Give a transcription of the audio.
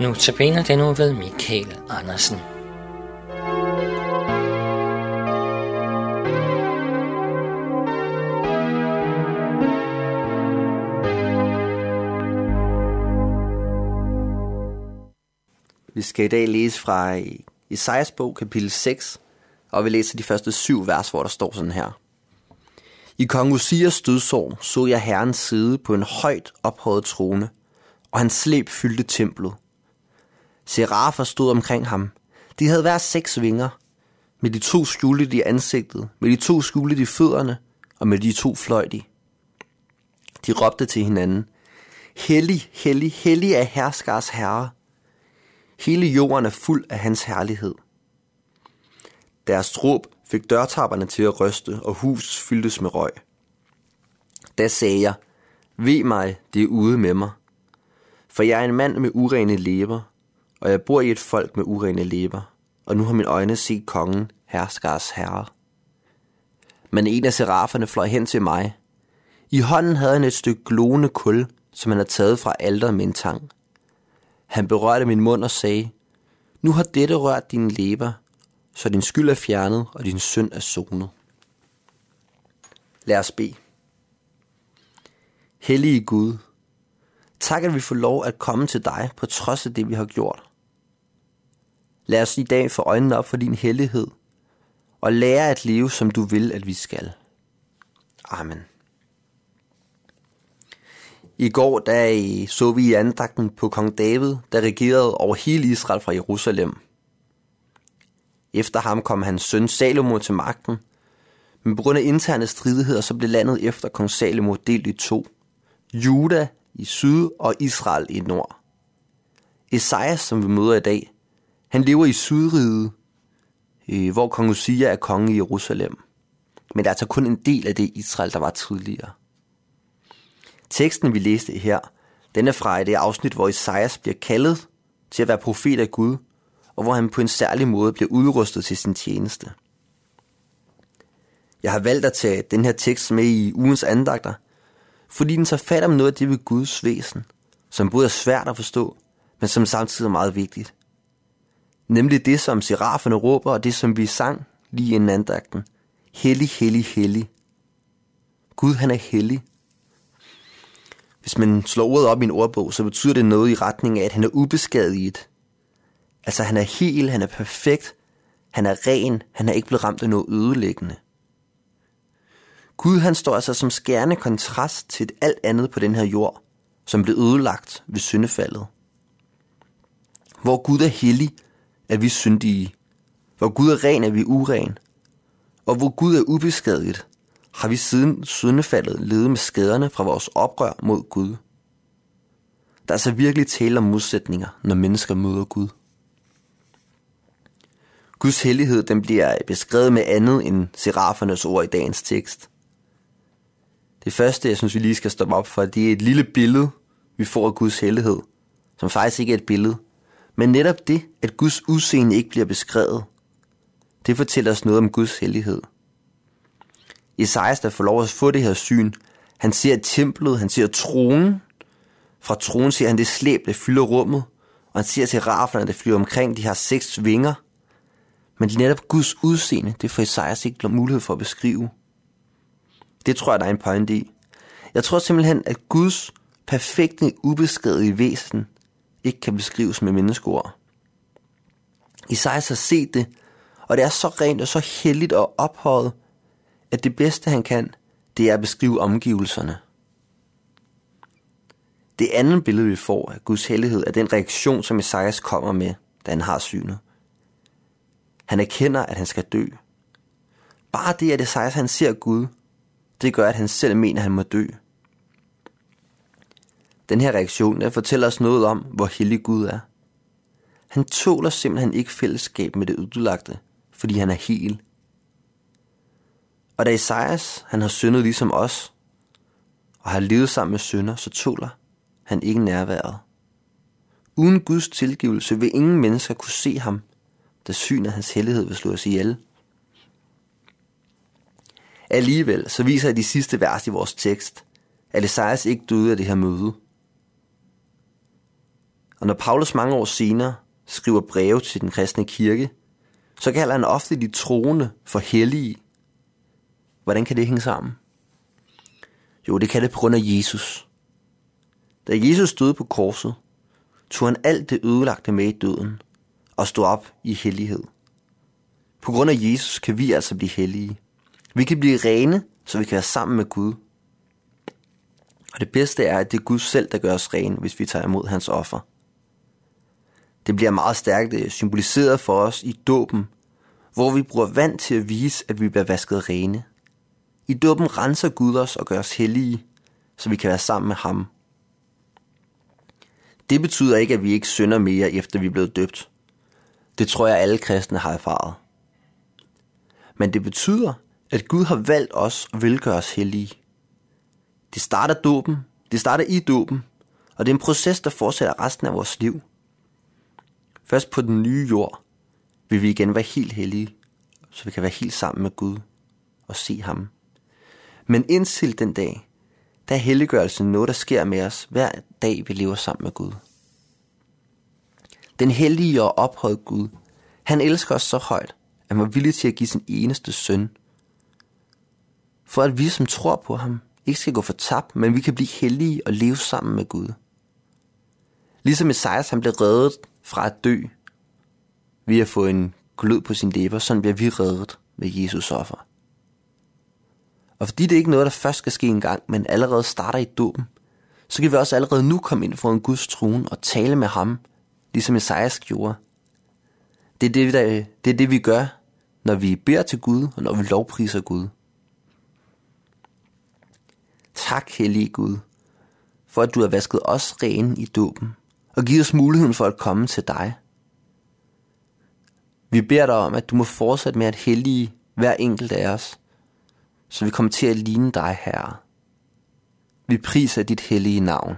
Nu tabiner den nu ved Michael Andersen. Vi skal i dag læse fra Isaias bog, kapitel 6, og vi læser de første syv vers, hvor der står sådan her. I kong Usias dødsår så jeg herrens side på en højt ophøjet trone, og hans slæb fyldte templet. Serafer stod omkring ham. De havde hver seks vinger. Med de to skjulte i ansigtet, med de to skjulte i fødderne, og med de to fløj de. De råbte til hinanden. Hellig, hellig, hellig er herskars herre. Hele jorden er fuld af hans herlighed. Deres råb fik dørtapperne til at ryste, og hus fyldtes med røg. Da sagde jeg, ved mig, det er ude med mig. For jeg er en mand med urene læber, og jeg bor i et folk med urene læber, og nu har mine øjne set kongen, herskars herre. Men en af seraferne fløj hen til mig. I hånden havde han et stykke glående kul, som han havde taget fra alderet med en tang. Han berørte min mund og sagde, Nu har dette rørt dine læber, så din skyld er fjernet, og din synd er sonet. Lad os bede. Hellige Gud, tak at vi får lov at komme til dig på trods af det, vi har gjort. Lad os i dag få øjnene op for din hellighed, og lære at leve, som du vil, at vi skal. Amen. I går der så vi i andagten på kong David, der regerede over hele Israel fra Jerusalem. Efter ham kom hans søn Salomo til magten, men på grund af interne stridigheder så blev landet efter kong Salomo delt i to. Juda i syd og Israel i nord. Esajas, som vi møder i dag, han lever i sydriget, øh, hvor kong Usia er konge i Jerusalem. Men det er altså kun en del af det Israel, der var tidligere. Teksten, vi læste her, den er fra det øh, afsnit, hvor Esajas bliver kaldet til at være profet af Gud, og hvor han på en særlig måde bliver udrustet til sin tjeneste. Jeg har valgt at tage den her tekst med i ugens andagter, fordi den tager fat om noget af det ved Guds væsen, som både er svært at forstå, men som samtidig er meget vigtigt. Nemlig det, som seraferne råber, og det, som vi sang lige inden andagten. Hellig, hellig, hellig. Gud, han er hellig. Hvis man slår ordet op i en ordbog, så betyder det noget i retning af, at han er ubeskadiget. Altså, han er hel, han er perfekt, han er ren, han er ikke blevet ramt af noget ødelæggende. Gud han står altså som skærende kontrast til alt andet på den her jord, som blev ødelagt ved syndefaldet. Hvor Gud er hellig, er vi syndige. Hvor Gud er ren, er vi uren. Og hvor Gud er ubeskadiget, har vi siden syndefaldet levet med skaderne fra vores oprør mod Gud. Der er altså virkelig tale om modsætninger, når mennesker møder Gud. Guds hellighed den bliver beskrevet med andet end serafernes ord i dagens tekst. Det første, jeg synes, vi lige skal stoppe op for, det er et lille billede, vi får af Guds hellighed, som faktisk ikke er et billede, men netop det, at Guds udseende ikke bliver beskrevet, det fortæller os noget om Guds hellighed. Esajas, der får lov at få det her syn, han ser templet, han ser tronen. Fra tronen ser han det slæb, der fylder rummet, og han ser til raflerne, der flyver omkring, de har seks vinger. Men netop Guds udseende, det får Esajas ikke mulighed for at beskrive. Det tror jeg, der er en pointe i. Jeg tror simpelthen, at Guds perfekte, ubeskrevet væsen ikke kan beskrives med menneskeord. Isaias har set det, og det er så rent og så heldigt og ophøjet, at det bedste han kan, det er at beskrive omgivelserne. Det andet billede, vi får af Guds hellighed, er den reaktion, som Esajas kommer med, da han har synet. Han erkender, at han skal dø. Bare det, at Esajas han ser Gud, det gør, at han selv mener, at han må dø. Den her reaktion der fortæller os noget om, hvor hellig Gud er. Han tåler simpelthen ikke fællesskab med det ødelagte, fordi han er hel. Og da Isaias, han har syndet ligesom os, og har levet sammen med synder, så tåler han ikke nærværet. Uden Guds tilgivelse vil ingen mennesker kunne se ham, da synet af hans hellighed vil slå os ihjel. Alligevel så viser de sidste vers i vores tekst, at Esajas ikke døde af det her møde. Og når Paulus mange år senere skriver breve til den kristne kirke, så kalder han ofte de troende for hellige. Hvordan kan det hænge sammen? Jo, det kan det på grund af Jesus. Da Jesus stod på korset, tog han alt det ødelagte med i døden og stod op i hellighed. På grund af Jesus kan vi altså blive hellige. Vi kan blive rene, så vi kan være sammen med Gud. Og det bedste er, at det er Gud selv, der gør os rene, hvis vi tager imod hans offer. Det bliver meget stærkt øh, symboliseret for os i dåben, hvor vi bruger vand til at vise, at vi bliver vasket rene. I dåben renser Gud os og gør os hellige, så vi kan være sammen med ham. Det betyder ikke, at vi ikke synder mere, efter vi er blevet døbt. Det tror jeg, alle kristne har erfaret. Men det betyder, at Gud har valgt os og vil gøre os hellige. Det starter dåben, det starter i dåben, og det er en proces, der fortsætter resten af vores liv. Først på den nye jord vil vi igen være helt hellige, så vi kan være helt sammen med Gud og se ham. Men indtil den dag, der er helliggørelsen noget, der sker med os hver dag, vi lever sammen med Gud. Den hellige og ophøjede Gud, han elsker os så højt, at han var villig til at give sin eneste søn. For at vi, som tror på ham, ikke skal gå for tabt, men vi kan blive hellige og leve sammen med Gud. Ligesom Esajas han blev reddet fra at dø, ved at få en glød på sin læber, sådan bliver vi reddet ved Jesus offer. Og fordi det ikke er noget, der først skal ske en gang, men allerede starter i dåben, så kan vi også allerede nu komme ind for en Guds trone og tale med ham, ligesom Esajas gjorde. Det er det, der, det er det, vi gør, når vi beder til Gud, og når vi lovpriser Gud. Tak, hellige Gud, for at du har vasket os rene i dåben, og giv os muligheden for at komme til dig. Vi beder dig om, at du må fortsætte med at hellige hver enkelt af os, så vi kommer til at ligne dig, Herre. Vi priser dit hellige navn.